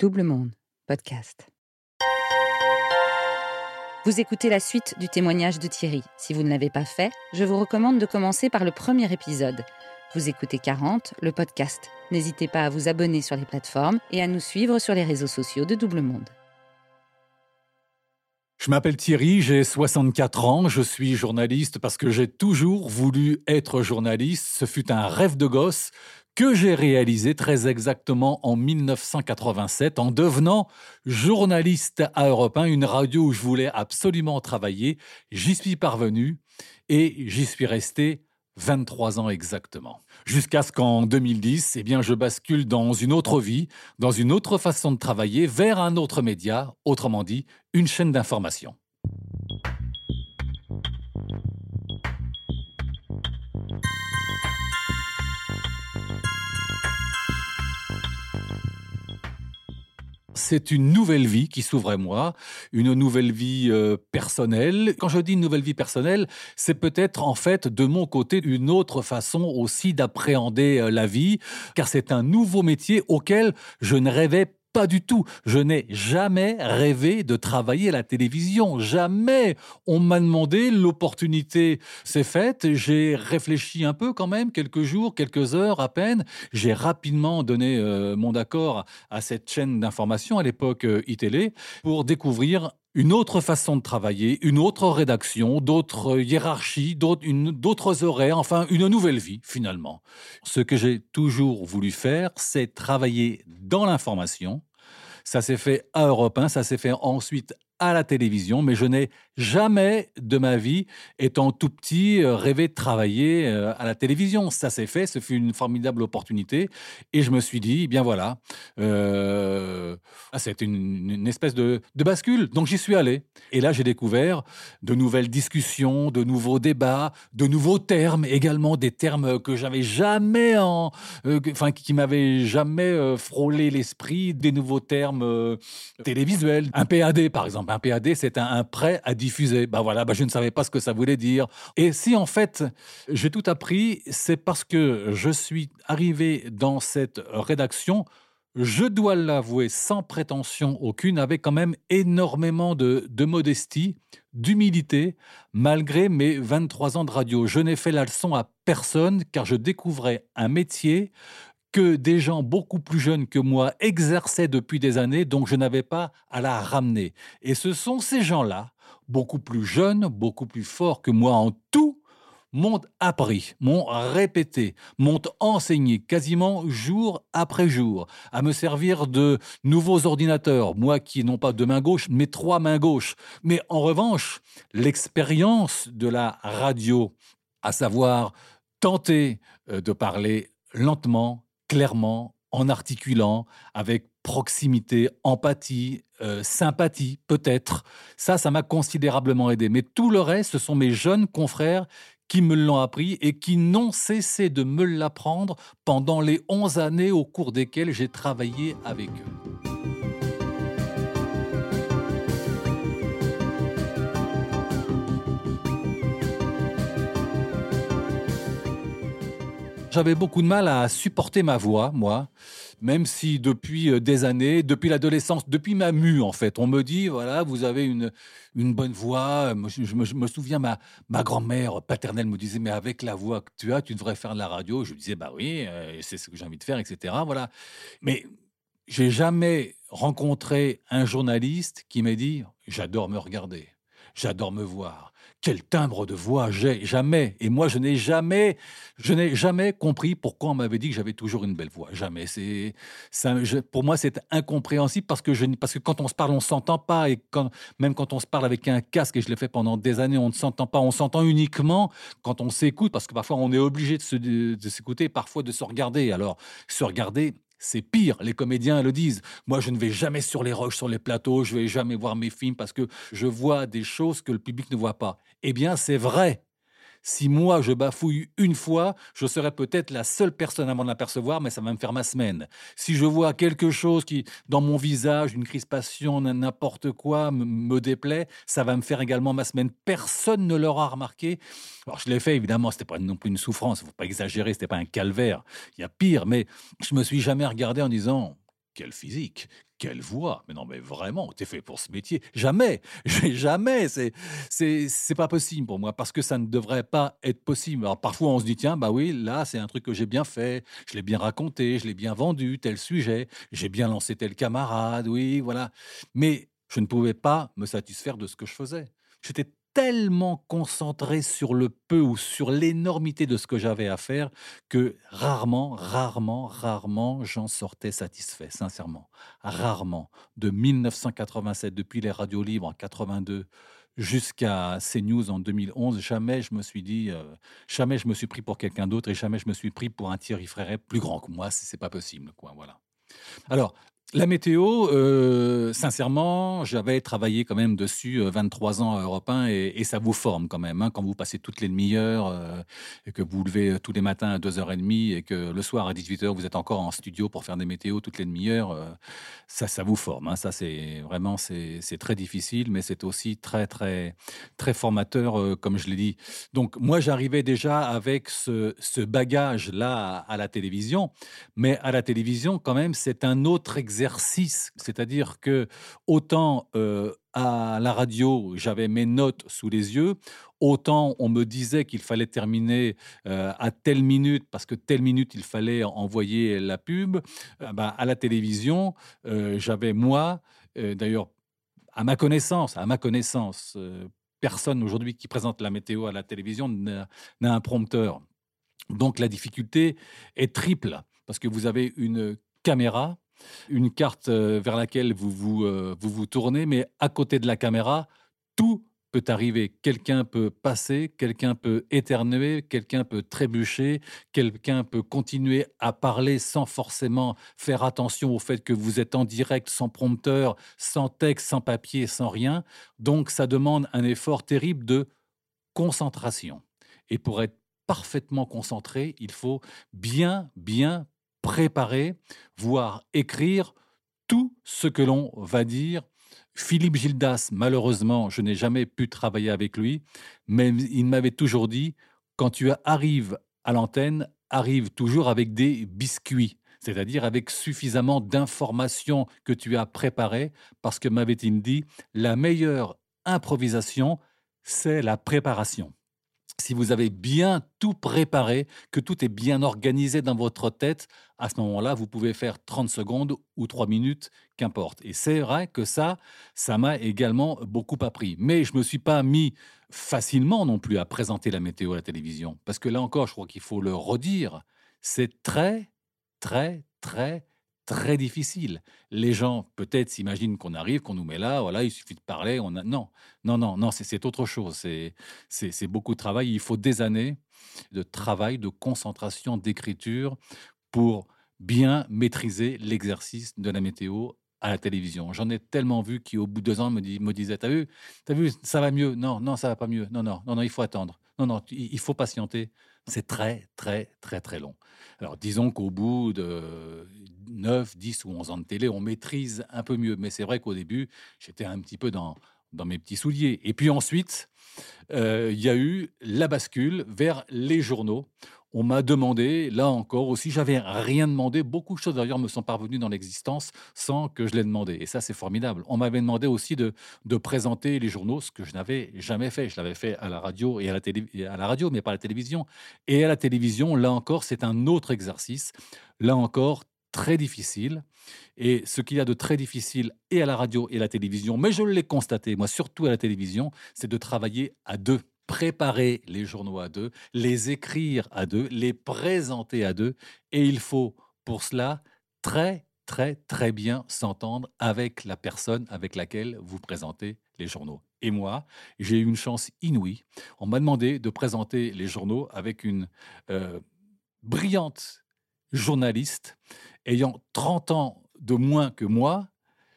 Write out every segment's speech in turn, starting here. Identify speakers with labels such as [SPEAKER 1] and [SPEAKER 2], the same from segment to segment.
[SPEAKER 1] Double Monde, podcast. Vous écoutez la suite du témoignage de Thierry. Si vous ne l'avez pas fait, je vous recommande de commencer par le premier épisode. Vous écoutez 40, le podcast. N'hésitez pas à vous abonner sur les plateformes et à nous suivre sur les réseaux sociaux de Double Monde.
[SPEAKER 2] Je m'appelle Thierry, j'ai 64 ans, je suis journaliste parce que j'ai toujours voulu être journaliste. Ce fut un rêve de gosse que j'ai réalisé très exactement en 1987 en devenant journaliste à Europe 1, une radio où je voulais absolument travailler. J'y suis parvenu et j'y suis resté 23 ans exactement. Jusqu'à ce qu'en 2010, eh bien, je bascule dans une autre vie, dans une autre façon de travailler, vers un autre média, autrement dit, une chaîne d'information. C'est une nouvelle vie qui s'ouvre à moi, une nouvelle vie euh, personnelle. Quand je dis une nouvelle vie personnelle, c'est peut-être en fait de mon côté une autre façon aussi d'appréhender euh, la vie, car c'est un nouveau métier auquel je ne rêvais pas pas du tout. Je n'ai jamais rêvé de travailler à la télévision. Jamais. On m'a demandé, l'opportunité s'est faite. J'ai réfléchi un peu quand même, quelques jours, quelques heures à peine. J'ai rapidement donné euh, mon accord à cette chaîne d'information, à l'époque euh, iTélé, pour découvrir une autre façon de travailler, une autre rédaction, d'autres hiérarchies, d'autres horaires, enfin une nouvelle vie finalement. Ce que j'ai toujours voulu faire, c'est travailler dans l'information. Ça s'est fait à Europe 1, ça s'est fait ensuite à la télévision, mais je n'ai jamais de ma vie, étant tout petit, euh, rêvé de travailler euh, à la télévision. Ça s'est fait, ce fut une formidable opportunité, et je me suis dit, eh bien voilà, euh, ah, une, espèce de, bascule. Donc j'y suis allé, et là j'ai découvert de nouvelles discussions, de nouveaux débats, de nouveaux termes également, des termes que j'avais jamais en, enfin qui m'avaient jamais frôlé l'esprit, des nouveaux termes télévisuels, un PAD par exemple un PAD, c'est un, prêt à diffuser. Bah voilà, bah je ne savais pas ce que ça voulait dire. Et si en fait j'ai tout appris, c'est parce que je suis arrivé dans cette rédaction je dois l'avouer sans prétention aucune, avec quand même énormément de, de modestie, d'humilité, malgré mes 23 ans de radio. Je n'ai fait la leçon à personne car je découvrais un métier que des gens beaucoup plus jeunes que moi exerçaient depuis des années, donc je n'avais pas à la ramener. Et ce sont ces gens-là, beaucoup plus jeunes, beaucoup plus forts que moi en tout, m'ont appris, m'ont répété, m'ont enseigné quasiment jour après jour à me servir de nouveaux ordinateurs, moi qui n'ont pas deux mains gauches, mais trois mains gauches. Mais en revanche, l'expérience de la radio, à savoir tenter euh, de parler lentement, clairement, en articulant, avec proximité, empathie, euh, sympathie, peut-être. Ça, ça m'a considérablement aidé. Mais tout le reste, ce sont mes jeunes confrères qui me l'ont appris et qui n'ont cessé de me l'apprendre pendant les 11 années au cours desquelles j'ai travaillé avec eux. J'avais beaucoup de mal à supporter ma voix, moi, même si depuis euh, des années, depuis l'adolescence, depuis ma mue, en fait, on me dit, voilà, vous avez une, une bonne voix. Je, me, souviens, ma, ma grand-mère paternelle me disait, mais avec la voix que tu as, tu devrais faire de la radio. Je disais, bah oui, euh, c'est ce que j'ai envie de faire, etc. Voilà. Mais j'ai jamais rencontré un journaliste qui m'a dit, j'adore me regarder, j'adore me voir quel timbre de voix j'ai jamais. Et moi, je n'ai jamais, je n'ai jamais compris pourquoi on m'avait dit que j'avais toujours une belle voix. Jamais. C'est, pour moi, c'est incompréhensible parce que je, parce que quand on se parle, on s'entend pas et même quand on se parle avec un casque et je l'ai fait pendant des années, on ne s'entend pas. On s'entend uniquement quand on s'écoute parce que parfois on est obligé de s'écouter, parfois de se regarder. Alors, se regarder, c'est pire, les comédiens le disent. Moi, je ne vais jamais sur les roches, sur les plateaux, je vais jamais voir mes films parce que je vois des choses que le public ne voit pas. Eh bien, c'est vrai. Si moi je bafouille une fois, je serai peut-être la seule personne à m'en apercevoir, mais ça va me faire ma semaine. Si je vois quelque chose qui, dans mon visage, une crispation, n'importe quoi, me, déplaît, ça va me faire également ma semaine. Personne ne l'aura remarqué. Alors je l'ai fait, évidemment, c'était pas non plus une souffrance, faut pas exagérer, c'était pas un calvaire. Il y a pire, mais je me suis jamais regardé en disant quel physique, quelle voix. Mais non, mais vraiment, t'es fait pour ce métier. Jamais, jamais. C'est, c'est, c'est pas possible pour moi parce que ça ne devrait pas être possible. Alors parfois, on se dit tiens, bah oui, là, c'est un truc que j'ai bien fait, je l'ai bien raconté, je l'ai bien vendu, tel sujet, j'ai bien lancé tel camarade, oui, voilà. Mais je ne pouvais pas me satisfaire de ce que je faisais. J'étais tellement concentré sur le peu ou sur l'énormité de ce que j'avais à faire que rarement, rarement, rarement j'en sortais satisfait, sincèrement. Rarement. De 1987, depuis les radios libres en 82 jusqu'à CNews en 2011, jamais je me suis dit, euh, jamais je me suis pris pour quelqu'un d'autre et jamais je me suis pris pour un Thierry Fréret plus grand que moi, c'est pas possible, quoi, voilà. Alors, la météo, euh, sincèrement, j'avais travaillé quand même dessus 23 euh, ans à Europe 1 et, ça vous forme quand même. Hein, quand vous passez toutes les demi-heures euh, et que vous vous levez tous les matins à 2h30 et que le soir à 18h vous êtes encore en studio pour faire des météos toutes les demi-heures, ça, ça vous forme. Hein, ça, c'est vraiment c'est très difficile, mais c'est aussi très très très formateur, comme je l'ai dit. Donc moi, j'arrivais déjà avec ce, ce bagage là à la télévision, mais à la télévision quand même, c'est un autre exercice c'est-à-dire que autant euh, à la radio, j'avais mes notes sous les yeux, autant on me disait qu'il fallait terminer euh, à telle minute parce que telle minute il fallait envoyer la pub. Euh, bah, à la télévision, j'avais moi, d'ailleurs, à ma connaissance, à ma connaissance, personne aujourd'hui qui présente la météo à la télévision n'a un prompteur. Donc la difficulté est triple parce que vous avez une caméra une carte euh, vers laquelle vous vous, euh, vous vous tournez, mais à côté de la caméra, tout peut arriver. Quelqu'un peut passer, quelqu'un peut éternuer, quelqu'un peut trébucher, quelqu'un peut continuer à parler sans forcément faire attention au fait que vous êtes en direct, sans prompteur, sans texte, sans papier, sans rien. Donc ça demande un effort terrible de concentration. Et pour être parfaitement concentré, il faut bien, bien préparer, voire écrire tout ce que l'on va dire. Philippe Gildas, malheureusement, je n'ai jamais pu travailler avec lui, mais il m'avait toujours dit, quand tu arrives à l'antenne, arrive toujours avec des biscuits, c'est-à-dire avec suffisamment d'informations que tu as préparées, parce que m'avait-il dit, la meilleure improvisation, c'est la préparation si vous avez bien tout préparé, que tout est bien organisé dans votre tête, à ce moment-là, vous pouvez faire 30 secondes ou 3 minutes, qu'importe. Et c'est vrai que ça, ça m'a également beaucoup appris. Mais je ne me suis pas mis facilement non plus à présenter la météo à la télévision. Parce que là encore, je crois qu'il faut le redire, c'est très, très, très très difficile. Les gens peut-être s'imaginent qu'on arrive, qu'on nous met là, voilà, il suffit de parler. Non, non, non, non, c'est autre chose. C'est beaucoup de travail. Il faut des années de travail, de concentration, d'écriture pour bien maîtriser l'exercice de la météo à la télévision. J'en ai tellement vu qui, au bout de deux ans, me disaient T'as vu, as vu, ça va mieux? Non, non, ça va pas mieux. Non, non, non, non, il faut attendre. Non, non, il faut patienter. C'est très, très, très, très long. Alors, disons qu'au bout de 9, 10 ou 11 ans de télé, on maîtrise un peu mieux. Mais c'est vrai qu'au début, j'étais un petit peu dans, dans mes petits souliers. Et puis ensuite, euh, il y a eu la bascule vers les journaux. On m'a demandé, là encore aussi, j'avais rien demandé. Beaucoup de choses d'ailleurs me sont parvenues dans l'existence sans que je l'ai demandé. Et ça, c'est formidable. On m'avait demandé aussi de, de, présenter les journaux, ce que je n'avais jamais fait. Je l'avais fait à la radio et à la, télé, à la radio, mais pas à la télévision. Et à la télévision, là encore, c'est un autre exercice. Là encore, très difficile. Et ce qu'il y a de très difficile et à la radio et à la télévision, mais je l'ai constaté, moi surtout à la télévision, c'est de travailler à deux. Préparer les journaux à deux, les écrire à deux, les présenter à deux. Et il faut pour cela très, très, très bien s'entendre avec la personne avec laquelle vous présentez les journaux. Et moi, j'ai eu une chance inouïe. On m'a demandé de présenter les journaux avec une euh, brillante journaliste ayant 30 ans de moins que moi,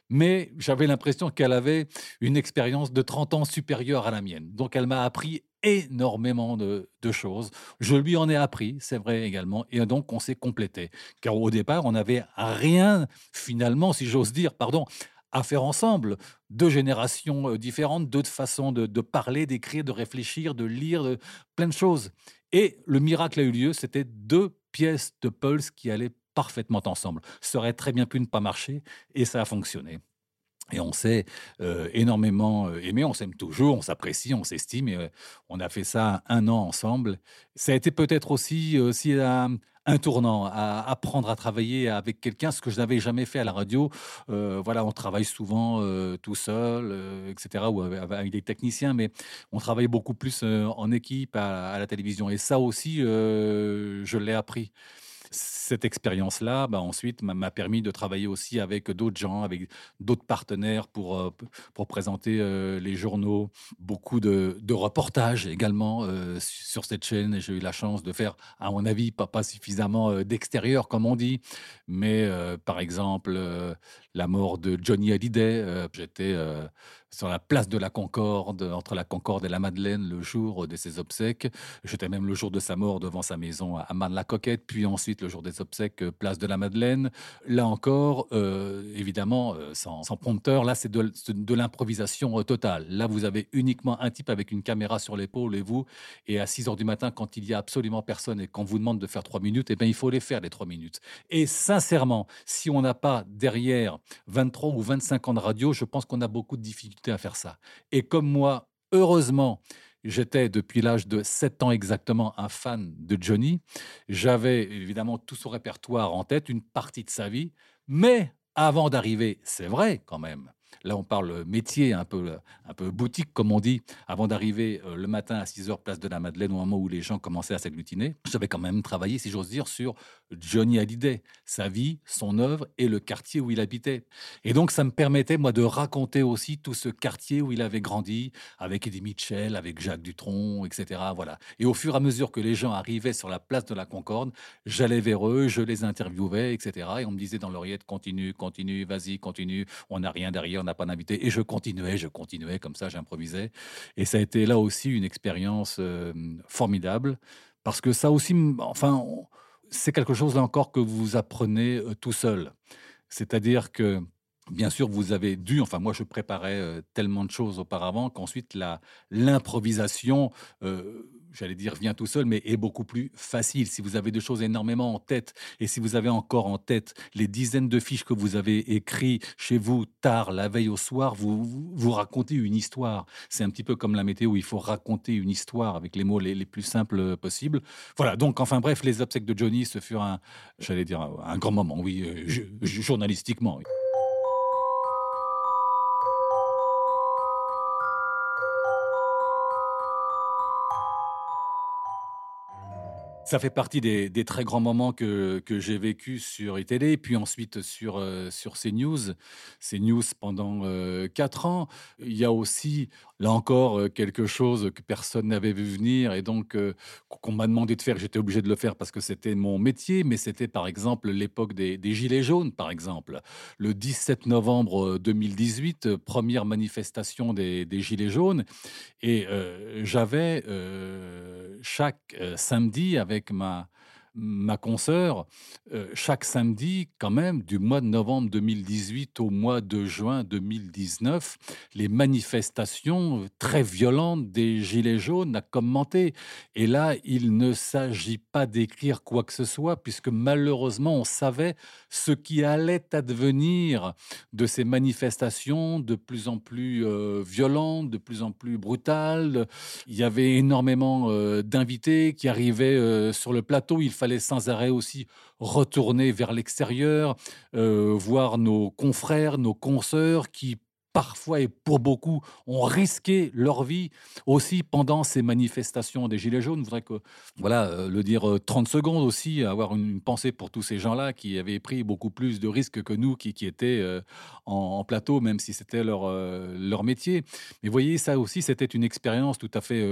[SPEAKER 2] mais j'avais l'impression qu'elle avait une expérience de 30 ans supérieure à la mienne. Donc elle m'a appris énormément de, choses. Je lui en ai appris, c'est vrai également, et donc on s'est complété. Car au départ, on n'avait rien, finalement, si j'ose dire, pardon, à faire ensemble. Deux générations euh, différentes, deux façons de, parler, d'écrire, de réfléchir, de lire, de, plein de choses. Et le miracle a eu lieu, c'était deux pièces de Pulse qui allaient parfaitement ensemble. Ça aurait très bien pu ne pas marcher et ça a fonctionné. Et on s'est euh, énormément euh, aimé, on s'aime toujours, on s'apprécie, on s'estime. Et euh, on a fait ça un an ensemble. Ça a été peut-être aussi, aussi un, tournant, à apprendre à travailler avec quelqu'un, ce que je n'avais jamais fait à la radio. voilà, on travaille souvent tout seul, etc., ou avec des techniciens, mais on travaille beaucoup plus en équipe à, la télévision. Et ça aussi, je l'ai appris cette expérience-là, bah, ensuite, m'a permis de travailler aussi avec d'autres gens, avec d'autres partenaires pour, euh, pour présenter euh, les journaux, beaucoup de, reportages également euh, sur cette chaîne. J'ai eu la chance de faire, à mon avis, pas, pas suffisamment d'extérieur, comme on dit, mais par exemple, la mort de Johnny Hallyday. J'étais sur la place de la Concorde, entre la Concorde et la Madeleine, le jour de ses obsèques. J'étais même le jour de sa mort devant sa maison à Marne-la-Coquette, puis ensuite le jour des obsèques, euh, place de la Madeleine. Là encore, euh, évidemment, euh, sans, prompteur, là c'est de, l'improvisation totale. Là, vous avez uniquement un type avec une caméra sur l'épaule et vous, et à 6 heures du matin, quand il y a absolument personne et qu'on vous demande de faire 3 minutes, eh bien, il faut les faire, les 3 minutes. Et sincèrement, si on n'a pas derrière 23 ou 25 ans de radio, je pense qu'on a beaucoup de difficultés à faire ça. Et comme moi, heureusement, j'étais depuis l'âge de 7 ans exactement un fan de Johnny, j'avais évidemment tout son répertoire en tête, une partie de sa vie, mais avant d'arriver, c'est vrai quand même, Là, on parle métier, un peu, un peu boutique, comme on dit, avant d'arriver euh, le matin à 6 h place de la Madeleine, au moment où les gens commençaient à s'agglutiner. J'avais quand même travaillé, si j'ose dire, sur Johnny Hallyday, sa vie, son œuvre et le quartier où il habitait. Et donc, ça me permettait, moi, de raconter aussi tout ce quartier où il avait grandi, avec Eddie Mitchell, avec Jacques Dutronc, etc. Voilà. Et au fur et à mesure que les gens arrivaient sur la place de la Concorde, j'allais vers eux, je les interviewais, etc. Et on me disait dans l'oreillette, continue, continue, vas-y, continue, on n'a rien derrière, n'a pas d'invité. Et je continuais, je continuais comme ça, j'improvisais. Et ça a été là aussi une expérience euh, formidable parce que ça aussi, enfin, c'est quelque chose là encore que vous apprenez euh, tout seul. C'est-à-dire que Bien sûr, vous avez dû, enfin moi je préparais euh, tellement de choses auparavant qu'ensuite l'improvisation j'allais dire, vient tout seul, mais est beaucoup plus facile. Si vous avez des choses énormément en tête et si vous avez encore en tête les dizaines de fiches que vous avez écrites chez vous tard, la veille au soir, vous, vous, racontez une histoire. C'est un petit peu comme la météo, il faut raconter une histoire avec les mots les, plus simples possibles. Voilà, donc enfin bref, les obsèques de Johnny, ce furent un, j'allais dire, un grand moment, oui, euh, journalistiquement. Ça fait partie des, très grands moments que, que j'ai vécu sur iTélé, puis ensuite sur, euh, sur CNews. CNews pendant euh, quatre ans. Il y a aussi, là encore, euh, quelque chose que personne n'avait vu venir et donc qu'on m'a demandé de faire. J'étais obligé de le faire parce que c'était mon métier, mais c'était par exemple l'époque des, Gilets jaunes, par exemple. Le 17 novembre 2018, première manifestation des, Gilets jaunes. Et j'avais chaque samedi avec ma, ma consoeur, euh, chaque samedi, quand même, du mois de novembre 2018 au mois de juin 2019, les manifestations très violentes des Gilets jaunes à commenter. Et là, il ne s'agit pas d'écrire quoi que ce soit, puisque malheureusement, on savait ce qui allait advenir de ces manifestations de plus en plus euh, violentes, de plus en plus brutales. Il y avait énormément euh, d'invités qui arrivaient sur le plateau. Il fallait sans arrêt aussi retourner vers l'extérieur, euh, voir nos confrères, nos consoeurs qui parfois et pour beaucoup ont risqué leur vie aussi pendant ces manifestations des Gilets jaunes. Je voudrais que, voilà, euh, le dire 30 euh, secondes aussi, avoir une, pensée pour tous ces gens-là qui avaient pris beaucoup plus de risques que nous qui, étaient euh, en, plateau, même si c'était leur, leur métier. Mais voyez, ça aussi, c'était une expérience tout à fait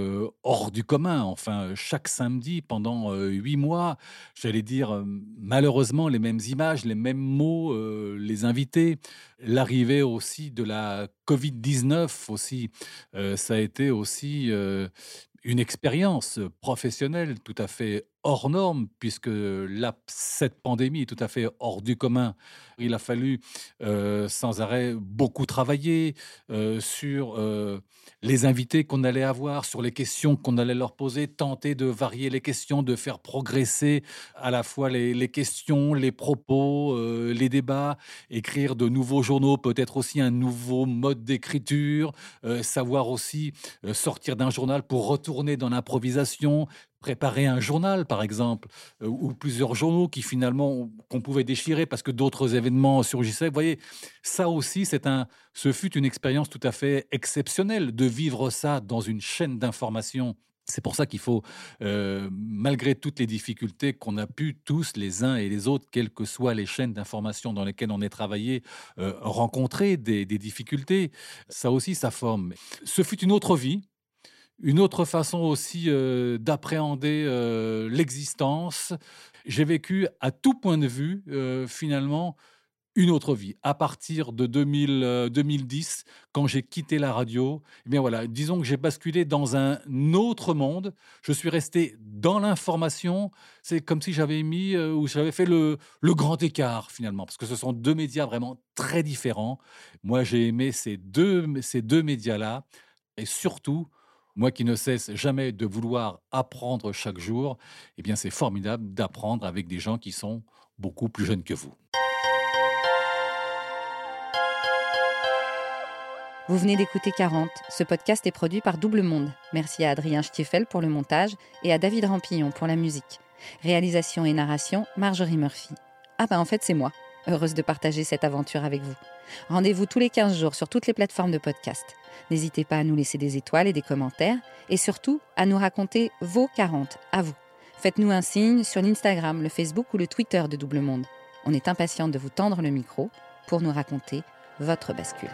[SPEAKER 2] hors du commun. Enfin, chaque samedi, pendant huit mois, j'allais dire malheureusement les mêmes images, les mêmes mots, les invités, l'arrivée aussi de la Covid-19 aussi, euh, ça a été aussi euh, une expérience professionnelle tout à fait hors norme, puisque cette pandémie est tout à fait hors du commun. Il a fallu euh, sans arrêt beaucoup travailler euh, sur euh, les invités qu'on allait avoir, sur les questions qu'on allait leur poser, tenter de varier les questions, de faire progresser à la fois les questions, les propos, les débats, écrire de nouveaux journaux, peut-être aussi un nouveau mode d'écriture, savoir aussi sortir d'un journal pour retourner dans l'improvisation, préparer un journal, par exemple, euh, ou plusieurs journaux qui finalement qu'on pouvait déchirer parce que d'autres événements surgissaient. Vous voyez, ça aussi, c'est un, ce fut une expérience tout à fait exceptionnelle de vivre ça dans une chaîne d'information. C'est pour ça qu'il faut, euh, malgré toutes les difficultés qu'on a pu tous, les uns et les autres, quelles que soient les chaînes d'information dans lesquelles on est travaillé, euh, rencontrer des, des difficultés. Ça aussi, ça forme. Ce fut une autre vie, une autre façon aussi euh, d'appréhender euh, l'existence. J'ai vécu à tout point de vue, euh, finalement, une autre vie. À partir de 2010, quand j'ai quitté la radio, eh bien voilà, disons que j'ai basculé dans un autre monde. Je suis resté dans l'information. C'est comme si j'avais mis ou j'avais fait le, le, grand écart finalement, parce que ce sont deux médias vraiment très différents. Moi, j'ai aimé ces deux, ces deux médias-là, et surtout moi qui ne cesse jamais de vouloir apprendre chaque jour, eh bien c'est formidable d'apprendre avec des gens qui sont beaucoup plus jeunes que vous.
[SPEAKER 1] Vous venez d'écouter 40. Ce podcast est produit par Double Monde. Merci à Adrien Stiefel pour le montage et à David Rampillon pour la musique. Réalisation et narration, Marjorie Murphy. Ah bah en fait c'est moi. Heureuse de partager cette aventure avec vous. Rendez-vous tous les 15 jours sur toutes les plateformes de podcast. N'hésitez pas à nous laisser des étoiles et des commentaires et surtout à nous raconter vos 40 à vous. Faites-nous un signe sur l'Instagram, le Facebook ou le Twitter de Double Monde. On est impatient de vous tendre le micro pour nous raconter votre bascule.